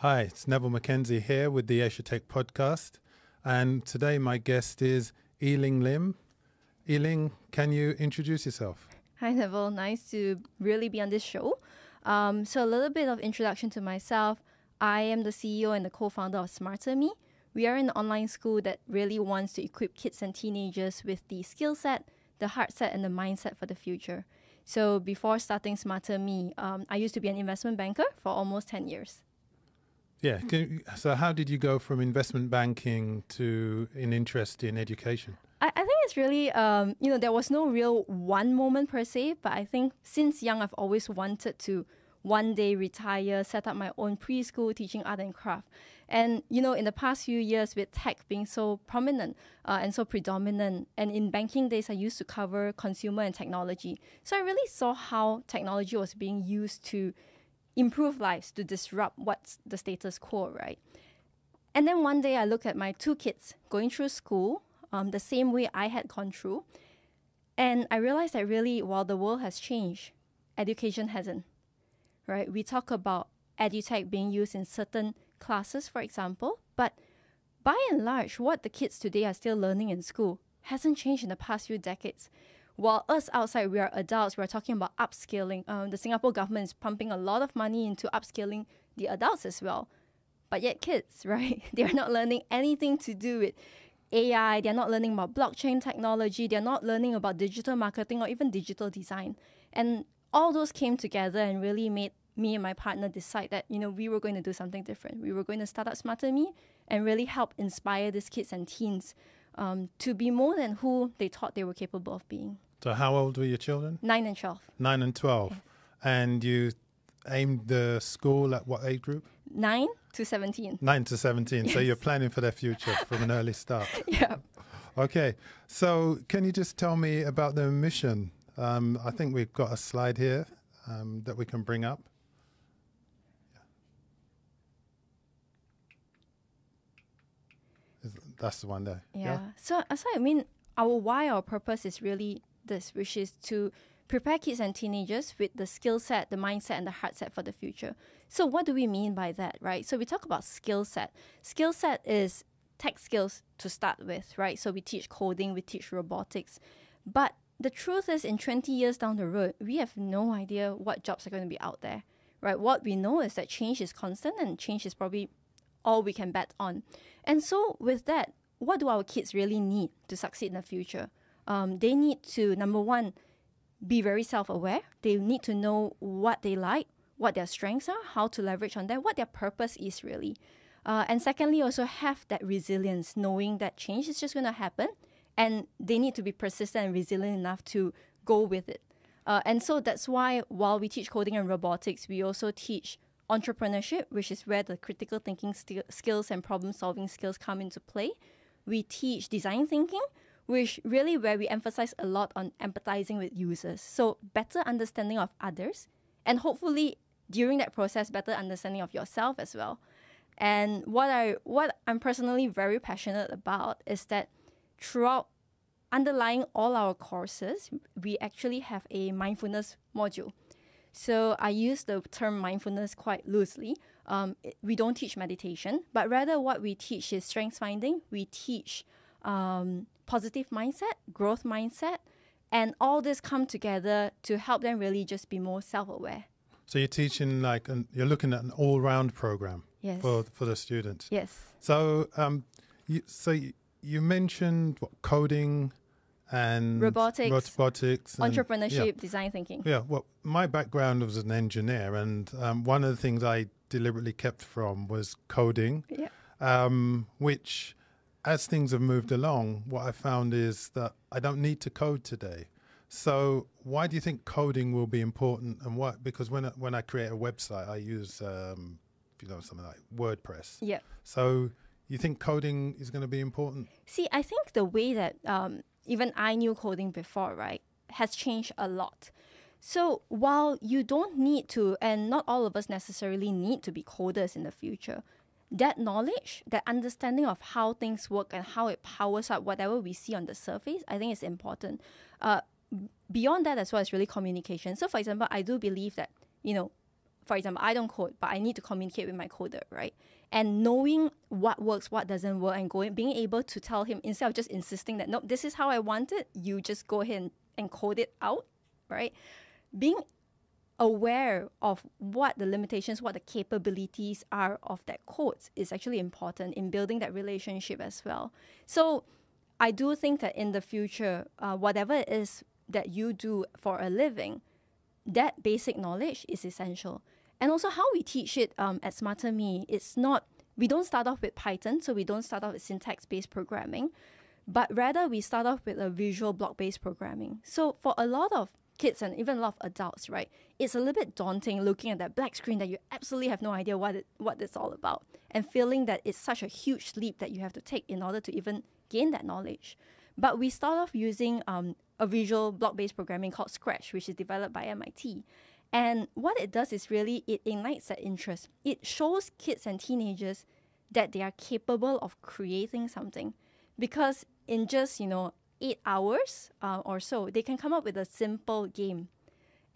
Hi, it's Neville Mackenzie here with the Asia Tech podcast. And today my guest is Ee Ling Lim. Ee Ling, can you introduce yourself? Hi, Neville. Nice to really be on this show. Um, so, a little bit of introduction to myself. I am the CEO and the co founder of Smarter Me. We are an online school that really wants to equip kids and teenagers with the skill set, the heart set, and the mindset for the future. So, before starting Smarter Me, um, I used to be an investment banker for almost 10 years. Yeah. So, how did you go from investment banking to an interest in education? I, I think it's really, um, you know, there was no real one moment per se, but I think since young, I've always wanted to one day retire, set up my own preschool teaching art and craft. And, you know, in the past few years with tech being so prominent uh, and so predominant, and in banking days, I used to cover consumer and technology. So I really saw how technology was being used to improve lives, to disrupt what's the status quo, right? And then one day I look at my two kids going through school um, the same way I had gone through. And I realized that really, while the world has changed, education hasn't right? We talk about edutech being used in certain classes, for example, but by and large, what the kids today are still learning in school hasn't changed in the past few decades. While us outside, we are adults, we're talking about upskilling. Um, the Singapore government is pumping a lot of money into upskilling the adults as well. But yet, kids, right? They're not learning anything to do with AI, they're not learning about blockchain technology, they're not learning about digital marketing or even digital design. And all those came together and really made me and my partner decide that you know we were going to do something different. We were going to start up Smarter Me and really help inspire these kids and teens um, to be more than who they thought they were capable of being. So, how old were your children? Nine and twelve. Nine and twelve, yes. and you aimed the school at what age group? Nine to seventeen. Nine to seventeen. Yes. So you're planning for their future from an early start. yeah. Okay. So, can you just tell me about the mission um, I think we've got a slide here um, that we can bring up. That's the one there. Yeah. yeah. So, so I mean, our why, our purpose is really this, which is to prepare kids and teenagers with the skill set, the mindset, and the heart set for the future. So, what do we mean by that, right? So, we talk about skill set. Skill set is tech skills to start with, right? So, we teach coding, we teach robotics. But the truth is, in 20 years down the road, we have no idea what jobs are going to be out there, right? What we know is that change is constant and change is probably all we can bet on. And so, with that, what do our kids really need to succeed in the future? Um, they need to, number one, be very self aware. They need to know what they like, what their strengths are, how to leverage on that, what their purpose is really. Uh, and secondly, also have that resilience, knowing that change is just going to happen and they need to be persistent and resilient enough to go with it. Uh, and so that's why while we teach coding and robotics, we also teach entrepreneurship, which is where the critical thinking st- skills and problem solving skills come into play. We teach design thinking, which really where we emphasize a lot on empathizing with users. So better understanding of others, and hopefully during that process, better understanding of yourself as well. And what I what I'm personally very passionate about is that throughout underlying all our courses, we actually have a mindfulness module. So I use the term mindfulness quite loosely. Um, we don't teach meditation, but rather what we teach is strength finding. We teach um, positive mindset, growth mindset, and all this come together to help them really just be more self-aware. So you're teaching like an, you're looking at an all-round program yes. for for the students. Yes. So um, you, so you, you mentioned what, coding and robotics, robotics, and, entrepreneurship, yeah. design thinking. Yeah, well, my background was an engineer, and um, one of the things I deliberately kept from was coding. Yeah. Um, which, as things have moved along, what I found is that I don't need to code today. So, why do you think coding will be important, and what? Because when I, when I create a website, I use um, you know something like WordPress. Yeah. So you think coding is going to be important? See, I think the way that um, even I knew coding before, right, has changed a lot. So while you don't need to, and not all of us necessarily need to be coders in the future, that knowledge, that understanding of how things work and how it powers up whatever we see on the surface, I think is important. Uh, beyond that as well as really communication. So, for example, I do believe that you know for example, I don't code, but I need to communicate with my coder, right? And knowing what works, what doesn't work, and going, being able to tell him instead of just insisting that, no, this is how I want it, you just go ahead and, and code it out, right? Being aware of what the limitations, what the capabilities are of that code is actually important in building that relationship as well. So I do think that in the future, uh, whatever it is that you do for a living, that basic knowledge is essential. And also how we teach it um, at Smarter Me, it's not, we don't start off with Python, so we don't start off with syntax-based programming, but rather we start off with a visual block-based programming. So for a lot of kids and even a lot of adults, right, it's a little bit daunting looking at that black screen that you absolutely have no idea what it, what it's all about, and feeling that it's such a huge leap that you have to take in order to even gain that knowledge. But we start off using um, a visual block-based programming called Scratch, which is developed by MIT. And what it does is really it ignites that interest. It shows kids and teenagers that they are capable of creating something, because in just you know eight hours uh, or so, they can come up with a simple game.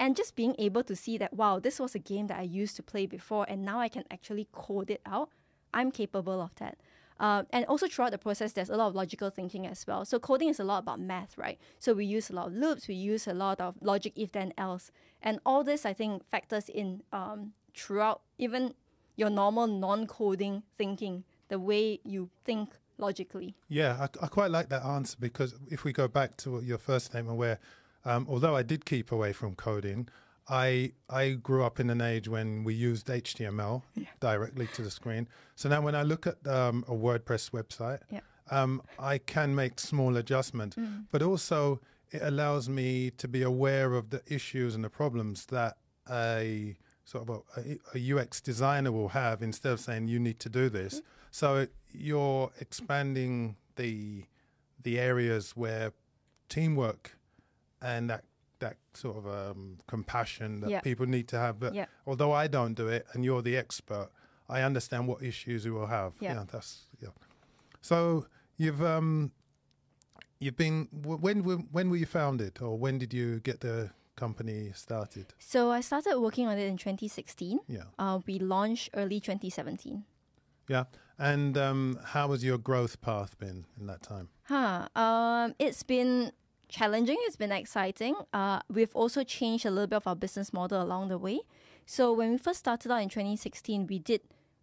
And just being able to see that, wow, this was a game that I used to play before, and now I can actually code it out, I'm capable of that. Uh, and also throughout the process, there's a lot of logical thinking as well. So coding is a lot about math, right? So we use a lot of loops, we use a lot of logic if then else, and all this I think factors in um, throughout even your normal non-coding thinking, the way you think logically. Yeah, I, I, quite like that answer because if we go back to your first statement, where um, although I did keep away from coding, I I grew up in an age when we used HTML yeah. directly to the screen. So now when I look at um, a WordPress website, yeah. um, I can make small adjustments, mm. but also it allows me to be aware of the issues and the problems that a sort of a, a UX designer will have instead of saying you need to do this. Mm. So you're expanding the the areas where teamwork and that that sort of um, compassion that people need to have. But although I don't do it, and you're the expert, I understand what issues we will have. Yeah, that's yeah. So you've um, you've been when when were you founded, or when did you get the company started? So I started working on it in 2016. Yeah. Uh, we launched early 2017. Yeah. And um, how has your growth path been in that time? Huh. Um, it's been challenging. It's been exciting. Uh, we've also changed a little bit of our business model along the way. So when we first started out in 2016, we did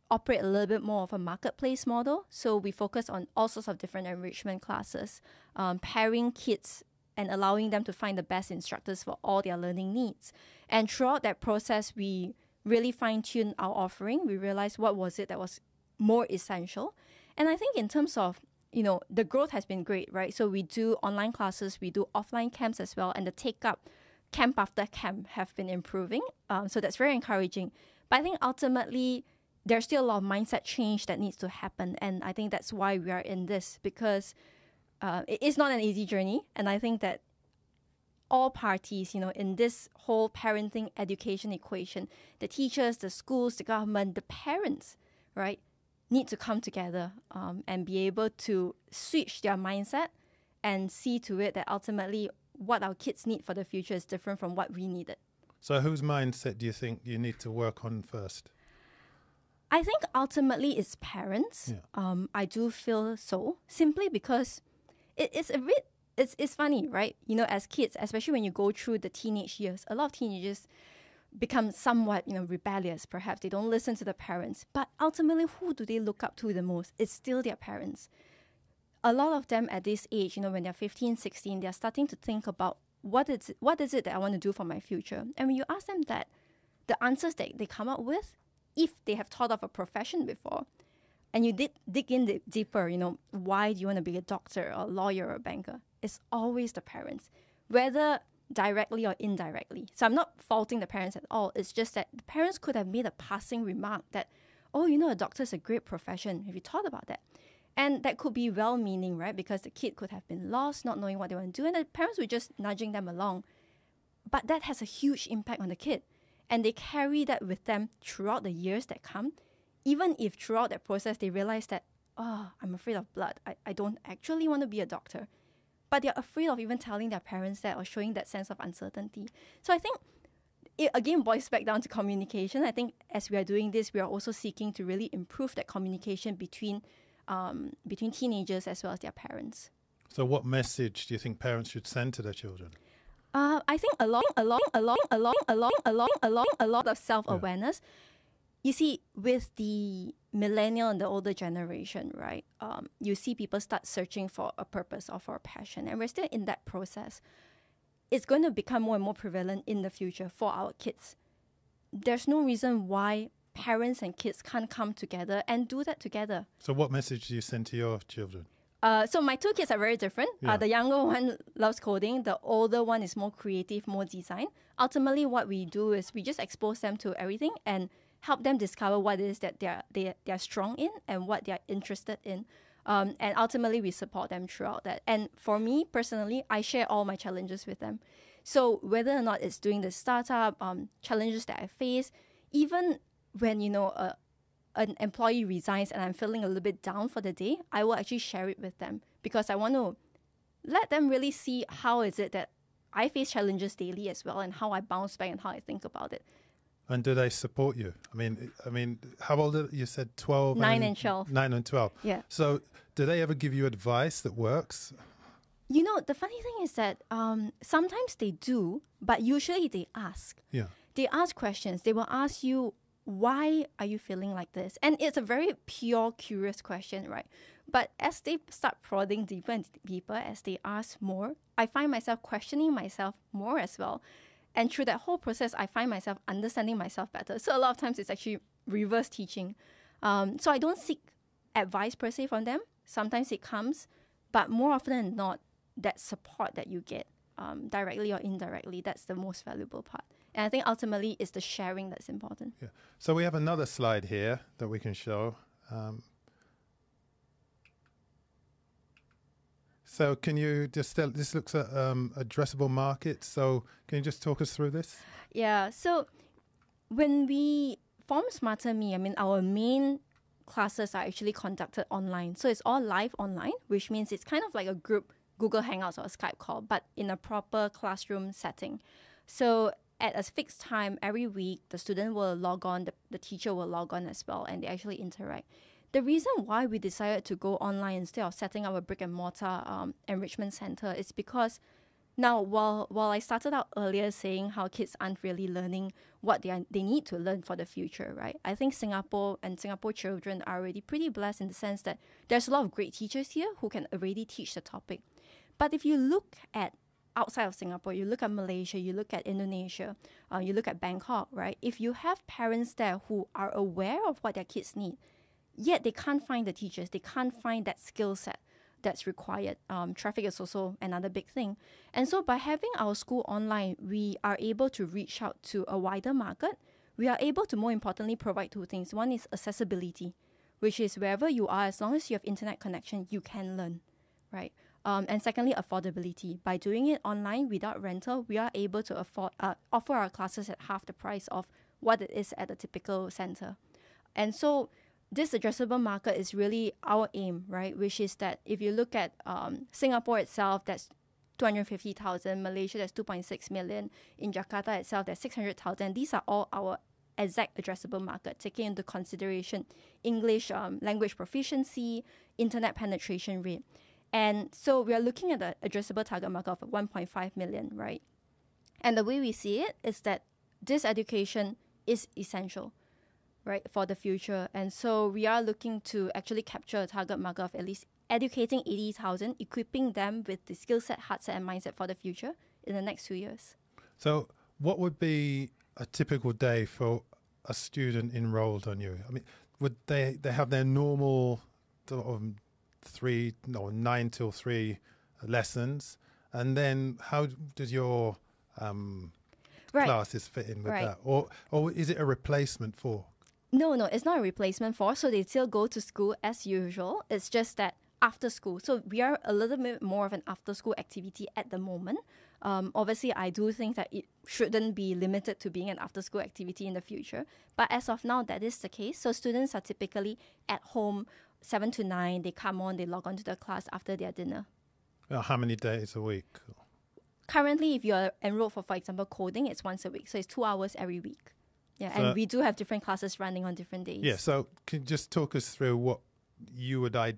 operate a little bit more of a marketplace model. So we focused on all sorts of different enrichment classes, um, pairing kids and allowing them to find the best instructors for all their learning needs. And throughout that process, we really fine tuned our offering. We realized what was it that was more essential. And I think in terms of you know the growth has been great, right? So we do online classes, we do offline camps as well, and the take up camp after camp have been improving. Um, so that's very encouraging. But I think ultimately there's still a lot of mindset change that needs to happen, and I think that's why we are in this because uh, it is not an easy journey, and I think that all parties, you know, in this whole parenting education equation, the teachers, the schools, the government, the parents, right, need to come together um, and be able to switch their mindset and see to it that ultimately what our kids need for the future is different from what we needed. So, whose mindset do you think you need to work on first? I think ultimately it's parents. Yeah. Um, I do feel so simply because it, it's a bit it's it's funny, right? You know, as kids, especially when you go through the teenage years, a lot of teenagers become somewhat, you know, rebellious. Perhaps they don't listen to the parents, but ultimately, who do they look up to the most? It's still their parents. A lot of them at this age, you know, when they're 15, 16, they're starting to think about what is it, what is it that I want to do for my future. And when you ask them that, the answers that they come up with, if they have thought of a profession before, and you did dig in the, deeper, you know, why do you want to be a doctor or a lawyer or a banker? It's always the parents. Whether directly or indirectly. So I'm not faulting the parents at all. It's just that the parents could have made a passing remark that, oh, you know, a doctor is a great profession. Have you thought about that? And that could be well meaning, right? Because the kid could have been lost, not knowing what they want to do, and the parents were just nudging them along. But that has a huge impact on the kid. And they carry that with them throughout the years that come, even if throughout that process they realize that, oh, I'm afraid of blood. I, I don't actually want to be a doctor but they're afraid of even telling their parents that or showing that sense of uncertainty. So I think it again boils back down to communication. I think as we are doing this, we are also seeking to really improve that communication between um, between teenagers as well as their parents. So, what message do you think parents should send to their children? Uh, I think along, along, along, along, along, along, along, a lot of self awareness. Yeah. You see, with the millennial and the older generation, right? Um, you see people start searching for a purpose or for a passion, and we're still in that process. It's going to become more and more prevalent in the future for our kids. There's no reason why parents and kids can't come together and do that together. So, what message do you send to your children? Uh, so my two kids are very different. Uh, yeah. Uh, the younger one loves coding. The older one is more creative, more design. Ultimately, what we do is we just expose them to everything and help them discover what it is that they're they they're strong in and what they're interested in. Um, and ultimately, we support them throughout that. And for me personally, I share all my challenges with them. So whether or not it's doing the startup um, challenges that I face, even when you know a, an employee resigns and I'm feeling a little bit down for the day, I will actually share it with them because I want to let them really see how is it that I face challenges daily as well and how I bounce back and how I think about it. And do they support you? I mean, I mean, how old are you? Said twelve. Nine and, and twelve. Nine and twelve. Yeah. So, do they ever give you advice that works? You know, the funny thing is that um, sometimes they do, but usually they ask. Yeah. They ask questions. They will ask you, why are you feeling like this? And it's a very pure, curious question, right? But as they start prodding deeper and deeper, as they ask more, I find myself questioning myself more as well. And through that whole process, I find myself understanding myself better. So a lot of times it's actually reverse teaching. Um, so I don't seek advice per se from them. Sometimes it comes, but more often than not, that support that you get um, directly or indirectly, that's the most valuable part. And I think ultimately it's the sharing that's important. Yeah. So we have another slide here that we can show. Um, so can you just tell, this looks at um, addressable market. So can you just talk us through this? Yeah. So when we form Smarter Me, I mean, our main classes are actually conducted online. So it's all live online, which means it's kind of like a group Google Hangouts or a Skype call, but in a proper classroom setting. So at a fixed time every week, the student will log on, the, the teacher will log on as well, and they actually interact. The reason why we decided to go online instead of setting up a brick and mortar um, enrichment center is because now, while while I started out earlier saying how kids aren't really learning what they are, they need to learn for the future, right? I think Singapore and Singapore children are already pretty blessed in the sense that there's a lot of great teachers here who can already teach the topic. But if you look at outside of Singapore, you look at Malaysia, you look at Indonesia, uh, you look at Bangkok, right? If you have parents there who are aware of what their kids need, yet they can't find the teachers, they can't find that skill set that's required. Um, traffic is also another big thing. And so by having our school online, we are able to reach out to a wider market. We are able to, more importantly, provide two things. One is accessibility, which is wherever you are, as long as you have internet connection, you can learn, right? Um, and secondly, affordability. By doing it online without rental, we are able to afford uh, offer our classes at half the price of what it is at a typical center. And so this addressable market is really our aim, right? Which is that if you look at um, Singapore itself, that's 250,000, Malaysia, that's 2.6 million, in Jakarta itself, that's 600,000. These are all our exact addressable market, taking into consideration English um, language proficiency, internet penetration rate. And so we are looking at the addressable target market of 1.5 million, right? And the way we see it is that this education is essential, right, for the future. And so we are looking to actually capture a target market of at least educating 80,000, equipping them with the skill set, heart set, and mindset for the future in the next two years. So, what would be a typical day for a student enrolled on you? I mean, would they, they have their normal sort of three no nine till three lessons, and then how does your um, right. classes fit in with right. that, or or is it a replacement for? No, no, it's not a replacement for. So they still go to school as usual. It's just that after school. So we are a little bit more of an after school activity at the moment. Um, obviously, I do think that it shouldn't be limited to being an after school activity in the future. But as of now, that is the case. So students are typically at home seven to nine, they come on, they log on to the class after their dinner. Well, how many days a week? currently, if you're enrolled for, for example, coding, it's once a week. So it's two hours every week. Yeah, and we do have different classes running on different days. Yeah. So can you just talk us through what you would I-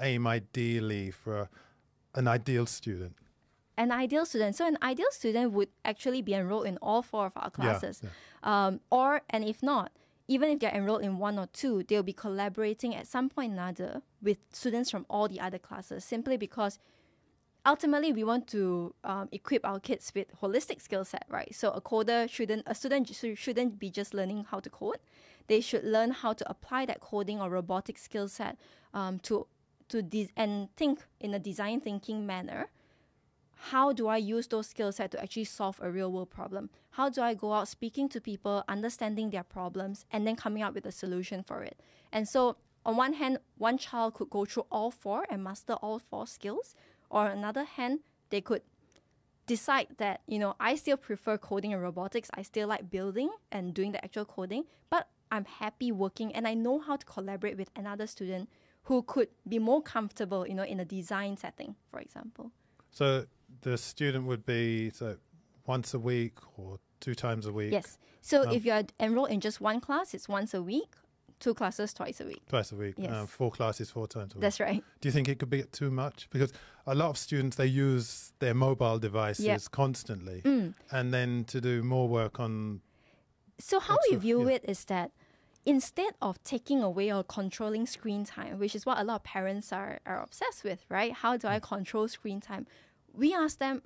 aim ideally for an ideal student? An ideal student. So an ideal student would actually be enrolled in all four of our Yeah, classes. yeah. Um, or, and if not, even if they're enrolled in one or two, they'll be collaborating at some point or another with students from all the other classes simply because ultimately we want to um, equip our kids with holistic skill set, right? So a coder shouldn't, a student sh- shouldn't be just learning how to code. They should learn how to apply that coding or robotic skill set um, to, to de- and think in a design thinking manner how do I use those skill set to actually solve a real world problem? How do I go out speaking to people, understanding their problems, and then coming up with a solution for it? And so, on one hand, one child could go through all four and master all four skills, or on another hand, they could decide that you know I still prefer coding and robotics. I still like building and doing the actual coding, but I'm happy working and I know how to collaborate with another student who could be more comfortable, you know, in a design setting, for example. So the student would be so once a week or two times a week, Yes. So Um, if you're enrolled in just one class, it's once a week, two classes twice a week. twice a week, Yes. um, four classes, four times a week. That's right. Do you think it could be too much? Because a lot of students they use their mobile devices Yeah. constantly, Mm. and then to do more work on So how we view yeah. it is that instead of taking away or controlling screen time, which is what a lot of parents are, are obsessed with, right? How do I Mm. control screen time? We ask them,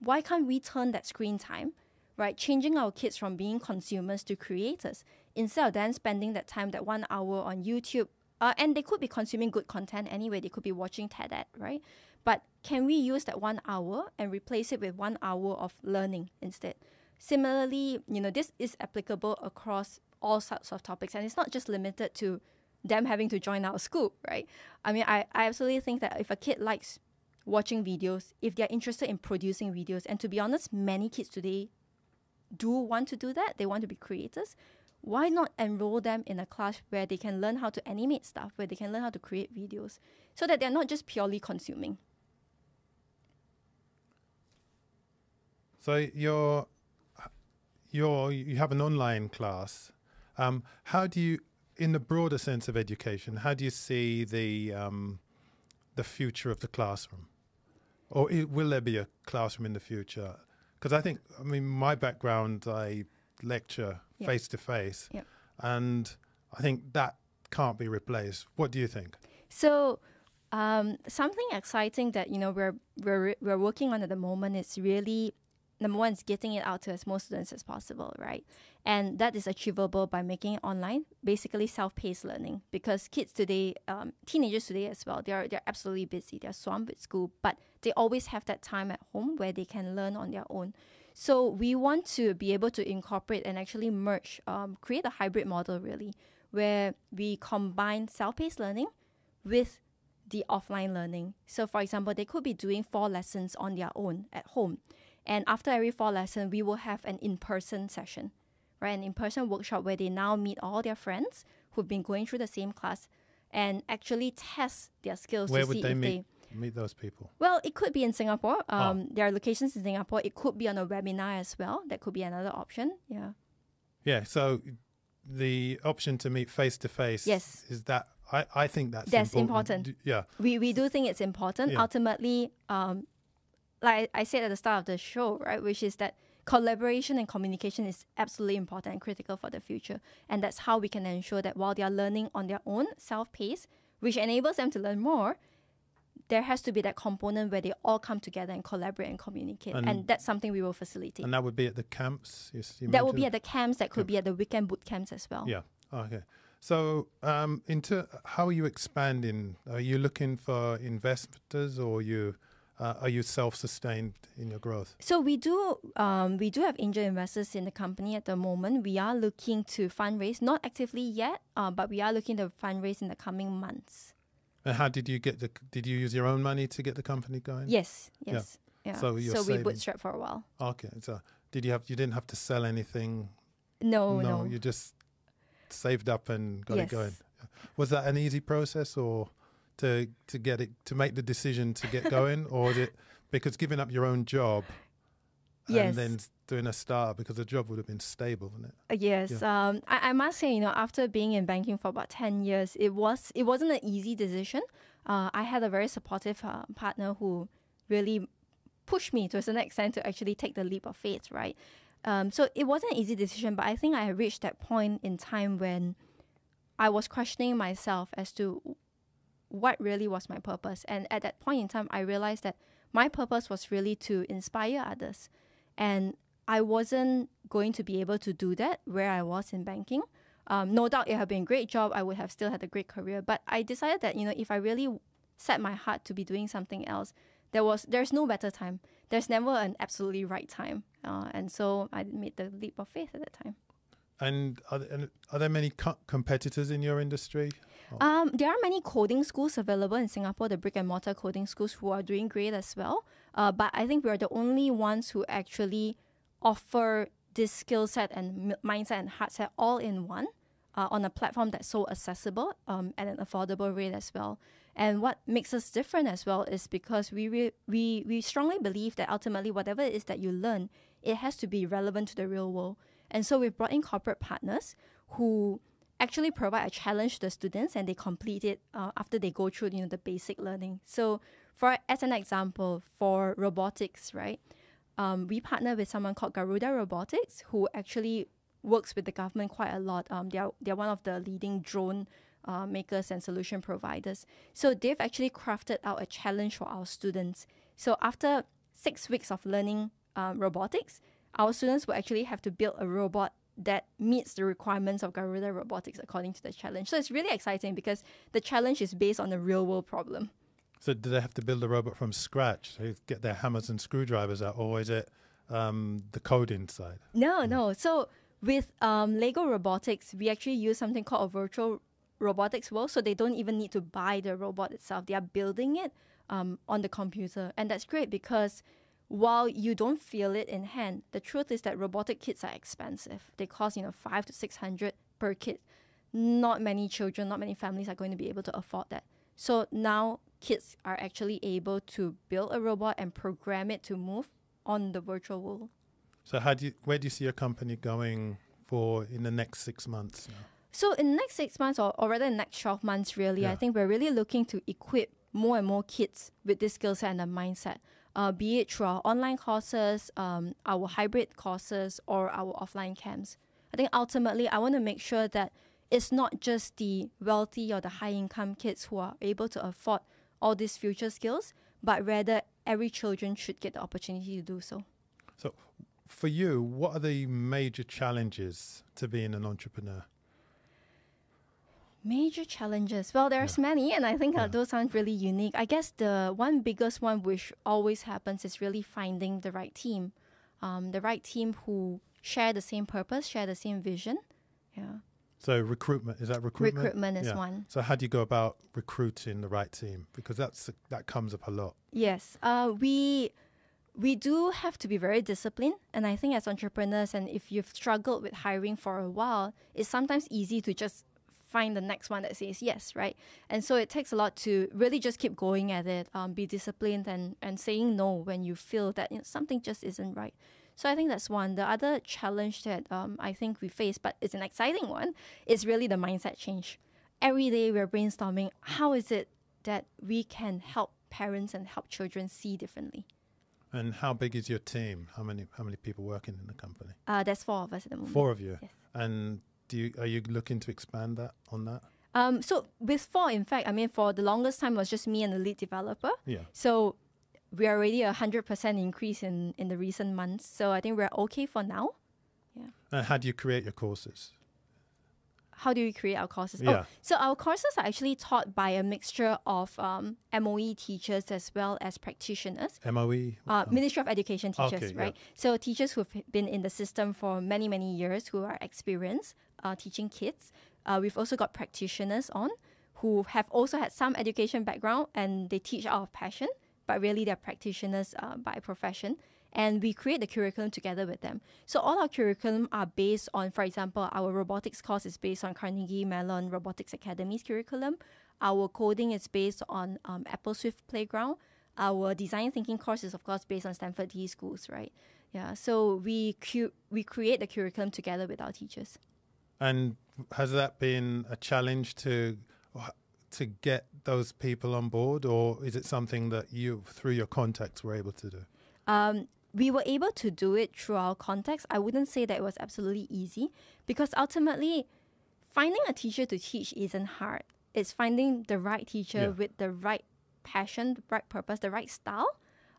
why can't we turn that screen time, right? Changing our kids from being consumers to creators instead of then spending that time, that one hour on YouTube. Uh, and they could be consuming good content anyway. They could be watching TED Ed, right? But can we use that one hour and replace it with one hour of learning instead? Similarly, you know, this is applicable across all sorts of topics, and it's not just limited to them having to join our school, right? I mean, I, I absolutely think that if a kid likes watching videos, if they're interested in producing videos, and to be honest, many kids today do want to do that, they want to be creators. Why not enroll them in a class where they can learn how to animate stuff, where they can learn how to create videos, so that they're not just purely consuming? So you're you're you have an online class. Um, how do you, in the broader sense of education, how do you see the um, the future of the classroom, or i will there be a classroom in the future? Because I think, I mean, my background, I lecture face to face, and I think that can't be replaced. What do you think? So, um, something exciting that you know we're we're we're working on at the moment is really number one is getting it out to as most students as possible, right? And that is achievable by making it online, basically self-paced learning. Because kids today, um, teenagers today as well, they're they're absolutely busy. They're swamped with school, but they always have that time at home where they can learn on their own. So we want to be able to incorporate and actually merge, um, create a hybrid model really, where we combine self-paced learning with the offline learning. So, for example, they could be doing four lessons on their own at home. And after every four lesson, we will have an in person session, right? An in person workshop where they now meet all their friends who've been going through the same class and actually test their skills Where to would see they if meet they. meet those people? Well, it could be in Singapore. Um, There are locations in Singapore. It could be on a webinar as well. That could be another option. Yeah. Yeah. So the option to meet face to face. Yes. Is that I, I think that's That's important. important. Yeah. we we do think it's important. Yeah. Ultimately, um, like I said at the start of the show, right, which is that collaboration and communication is absolutely important and critical for the future, and that's how we can ensure that while they are learning on their own, self-paced, which enables them to learn more. There has to be that component where they all come together and collaborate and communicate, and, And- that's something we will facilitate. And that would be at the camps. You, s- you that will be at the camps. That could be at the weekend boot camps as well. Yeah. Okay. So, um, into how are you expanding? Are you looking for investors, or you uh, are you self-sustained in your growth? So we do um, we do have angel investors in the company at the moment. We are looking to fundraise, not actively yet, uh, but we are looking to fundraise in the coming months. And how did you get the? Did you use your own money to get the company going? Yes, yes, yeah. So you're we saving. bootstrap for a while. Okay. So, did you have? You didn't have to sell anything. No, no. You just saved up and got yes. it going. Was that an easy process, or to to get it to make the decision to get going, or it because giving up your own job Yes. and then doing a startup because the job would have been stable, wouldn't it? Uh, Yes, um, I, I must say, you know, after being in banking for about ten years, it was it wasn't an easy decision. Uh, I had a very supportive uh, partner who really pushed me to a certain extent to actually take the leap of faith, right? Um, so it wasn't an easy decision, but I think I reached that point in time when I was questioning myself as to what really was my purpose. And at that point in time, I realized that my purpose was really to inspire others. And I wasn't going to be able to do that where I was in banking. Um, no doubt it had been a great job. I would have still had a great career. But I decided that, you know, if I really set my heart to be doing something else, there was there's no better time. There's never an absolutely right time. Uh, and so I made the leap of faith at that time. And are there, are there many co- competitors in your industry? Um, there are many coding schools available in Singapore, the brick and mortar coding schools who are doing great as well. Uh, but I think we're the only ones who actually offer this skill set and mindset and heart set all in one uh, on a platform that's so accessible um, at an affordable rate as well. And what makes us different as well is because we, re- we, we strongly believe that ultimately, whatever it is that you learn, it has to be relevant to the real world. And so we've brought in corporate partners who actually provide a challenge to the students and they complete it uh, after they go through you know the basic learning. So for as an example for robotics right um, we partner with someone called garuda robotics who actually works with the government quite a lot. Um, they're, they're one of the leading drone uh, makers and solution providers. So they've actually crafted out a challenge for our students. So after six weeks of learning um, robotics our students will actually have to build a robot that meets the requirements of Garuda Robotics according to the challenge. So it's really exciting because the challenge is based on a real world problem. So do they have to build a robot from scratch? They get their hammers and screwdrivers out, or is it um, the coding side? No, no. So with um, Lego Robotics, we actually use something called a virtual robotics world. So they don't even need to buy the robot itself. They are building it um, on the computer. And that's great because while you don't feel it in hand, the truth is that robotic kits are expensive. They cost, you know, five to six hundred per kit. Not many children, not many families are going to be able to afford that. So now kids are actually able to build a robot and program it to move on the virtual world. So how do you, where do you see your company going for in the next six months? Now? So in the next six months, or, or rather in the next 12 months, really, I think we're really looking to equip more and more kids with this skill set and the mindset, uh, be it through our online courses, um, our hybrid courses, or our offline camps. I think ultimately, I want to make sure that it's not just the wealthy or the high income kids who are able to afford all these future skills, but rather every children should get the opportunity to do so. So for you, what are the major challenges to being an entrepreneur? Major challenges. Well, there's many, and I think uh, Yeah. those aren't really unique. I guess the one biggest one which always happens is really finding the right team, um, the right team who share the same purpose, share the same vision. Yeah, So recruitment is that recruitment? recruitment is Yeah. one. So how do you go about recruiting the right team? Because that's that comes up a lot. Yes, uh, we we do have to be very disciplined, and I think as entrepreneurs, and if you've struggled with hiring for a while, it's sometimes easy to just find the next one that says yes, right? And so it takes a lot to really just keep going at it, um, be disciplined, and and saying no when you feel that you know, something just isn't right. So I think that's one. The other challenge that um, I think we face, but it's an exciting one, is really the mindset change. Every day we're brainstorming. How is it that we can help parents and help children see differently? And how big is your team? How many how many people working in the company? Uh, there's four of us at the moment. Four of you. Yes. And do you are you looking to expand that on that? Um, so with four, in fact, I mean, for the longest time, it was just me and the lead developer. Yeah. So we are already a hundred percent increase in in the recent months. So I think we're okay for now. And how do you create your courses? How do we create our courses? Yeah. Oh, so our courses are actually taught by a mixture of um, MOE teachers as well as practitioners. MOE? Uh, Ministry of Education teachers, Okay, yeah. right? So teachers who've been in the system for many, many years who are experienced uh, teaching kids. Uh, we've also got practitioners on who have also had some education background and they teach out of passion, but really they're practitioners uh, by profession. And we create the curriculum together with them. So all our curriculum are based on, for example, our robotics course is based on Carnegie Mellon Robotics Academy's curriculum. Our coding is based on um, Apple Swift Playground. Our design thinking course is, of course, based on Stanford D schools, right? Yeah, so we cu- we create the curriculum together with our teachers. And has that been a challenge to to get those people on board, or is it something that you, through your contacts, were able to do? Um, we were able to do it through our context. I wouldn't say that it was absolutely easy because ultimately, finding a teacher to teach isn't hard. It's finding the right teacher Yeah. with the right passion, the right purpose, the right style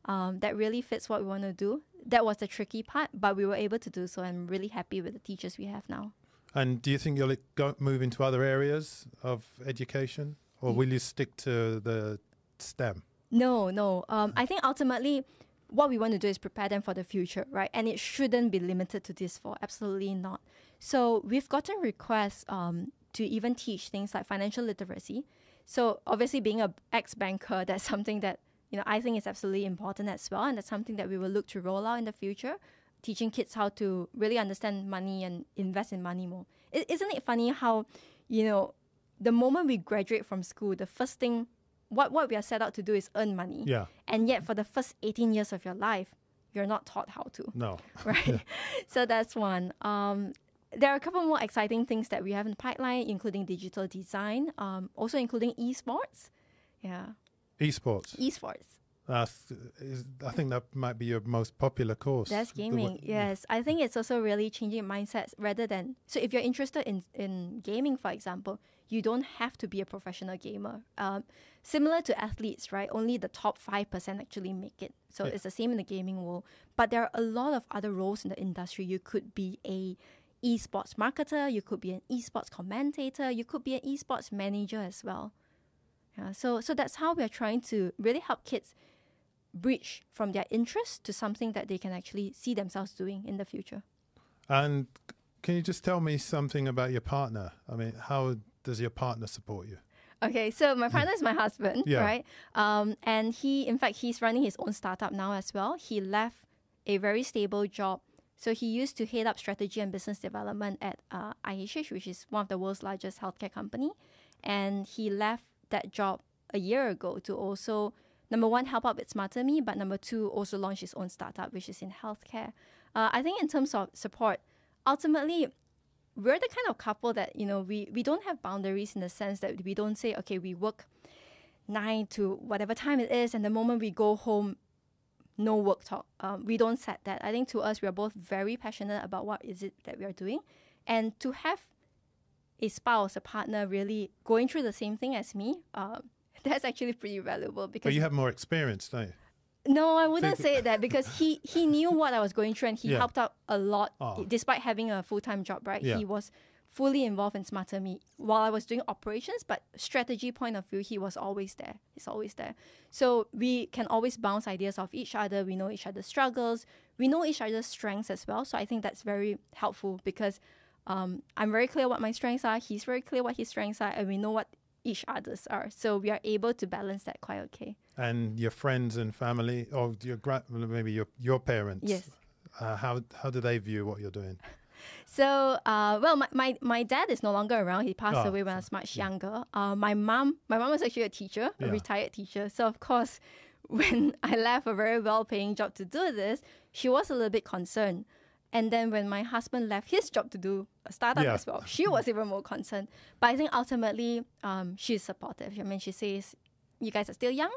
um, that really fits what we want to do. That was the tricky part, but we were able to do so. I'm really happy with the teachers we have now. And do you think you'll go, move into other areas of education, or will you stick to the STEM? No, no. Um, I think ultimately, what we want to do is prepare them for the future, right? And it shouldn't be limited to this for absolutely not. So we've gotten requests um, to even teach things like financial literacy. So obviously, being a ex banker, that's something that you know I think is absolutely important as well, and that's something that we will look to roll out in the future. Teaching kids how to really understand money and invest in money more. is isn't it funny how, you know, the moment we graduate from school, the first thing, what what we are set out to do is earn money. Yeah, and yet for the first 18 years of your life you're not taught how to. No. right? So that's one. Um, there are a couple more exciting things that we have in the pipeline including digital design um, also including esports. Yeah. Esports. esports. That's, is, I think that might be your most popular course. That's gaming. Yes, I think it's also really changing mindsets rather than so if you're interested in in gaming, for example, you don't have to be a professional gamer. Um, similar to athletes, right? Only the top five percent actually make it. So Yeah. it's the same in the gaming world. But there are a lot of other roles in the industry. You could be a esports marketer. You could be an esports commentator. You could be an esports manager as well. Yeah, so so that's how we are trying to really help kids bridge from their interest to something that they can actually see themselves doing in the future. And can you just tell me something about your partner? I mean, how does your partner support you? Okay, so my partner is my husband, Yeah. right? Um, and he, in fact, he's running his own startup now as well. He left a very stable job. So he used to head up strategy and business development at uh, IHH, which is one of the world's largest healthcare company. And he left that job a year ago to also, number one, help out with Smarter Me, but number two, also launch his own startup, which is in healthcare. Uh, I think in terms of support, ultimately, we're the kind of couple that you know we we don't have boundaries in the sense that we don't say okay we work nine to whatever time it is and the moment we go home no work talk. Um, we don't set that. I think to us we are both very passionate about what is it that we are doing. And to have a spouse a partner really going through the same thing as me um, that's actually pretty valuable But because you have more experience, don't you? No, I wouldn't say that because he he knew what I was going through and he Yeah. helped out a lot Oh. despite having a full time job. Right, Yeah. he was fully involved in Smarter Me while I was doing operations, but strategy point of view, he was always there. He's always there. So we can always bounce ideas off each other. We know each other's struggles. We know each other's strengths as well. So I think that's very helpful because um, I'm very clear what my strengths are. He's very clear what his strengths are, and we know what each other's are. So we are able to balance that quite okay. And your friends and family, or your gra- maybe your your parents. Yes. Uh, how how do they view what you're doing? So, uh, well, my, my, my dad is no longer around. He passed Oh, away when I was much younger. Uh, my mom, my mom was actually a teacher, a Yeah. retired teacher. So, of course, when I left a very well-paying job to do this, she was a little bit concerned. And then when my husband left his job to do a startup Yeah. as well, she was even more concerned. But I think ultimately, um, she's supportive. I mean, she says, "You guys are still young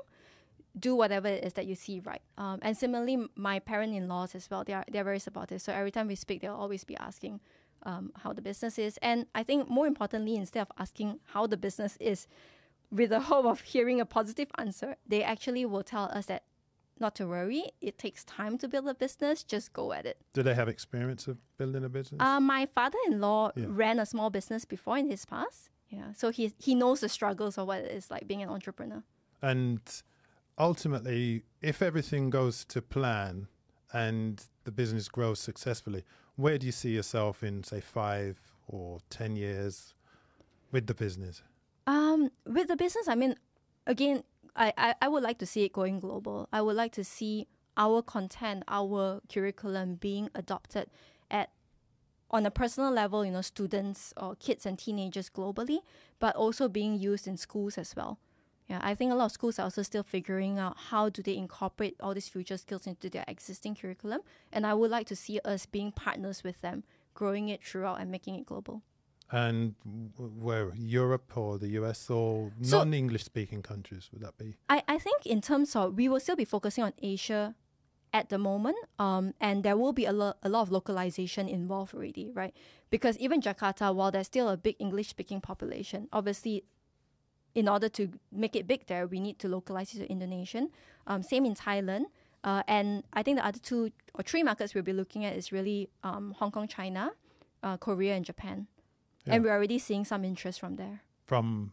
do whatever it is that you see right. Um, and similarly, my parent-in-laws as well, they are they're very supportive. So every time we speak, they'll always be asking um, how the business is. And I think more importantly, instead of asking how the business is, with the hope of hearing a positive answer, they actually will tell us that not to worry. It takes time to build a business. Just go at it. Do they have experience of building a business? Uh, my father-in-law Yeah. ran a small business before in his past. Yeah, so he he knows the struggles of what it is like being an entrepreneur. and ultimately, if everything goes to plan and the business grows successfully, where do you see yourself in, say, five or ten years with the business? Um, with the business, I mean, again, I, I, I would like to see it going global. I would like to see our content, our curriculum being adopted at on a personal level, you know, students or kids and teenagers globally, but also being used in schools as well. Yeah, I think a lot of schools are also still figuring out how do they incorporate all these future skills into their existing curriculum, and I would like to see us being partners with them, growing it throughout and making it global. And where Europe or the US or So- non-English speaking countries would that be? I, I think in terms of we will still be focusing on Asia at the moment, um, and there will be a, lo- a lot of localization involved already, right? Because even Jakarta, while there's still a big English speaking population, obviously, in order to make it big there, we need to localize it to Indonesian. Um, same in Thailand. Uh, and I think the other two or three markets we'll be looking at is really um, Hong Kong, China, uh, Korea, and Japan. And we're already seeing some interest from there From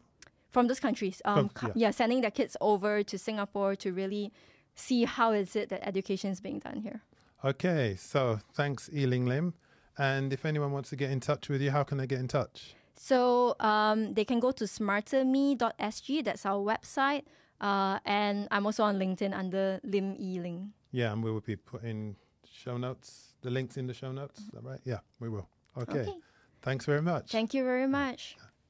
from those countries. Um, From- yeah. yeah. sending their kids over to Singapore to really see how is it that education is being done here. okay, so thanks, Ee Ling Lim. And if anyone wants to get in touch with you, how can they get in touch? So um, they can go to smarterme.sg. That's our website. Uh, and I'm also on LinkedIn under Lim E Ling. Yeah, and we will be putting show notes, the links in the show notes. Is that right? Yeah, we will. Okay. Okay. Thanks very much. Thank you very much.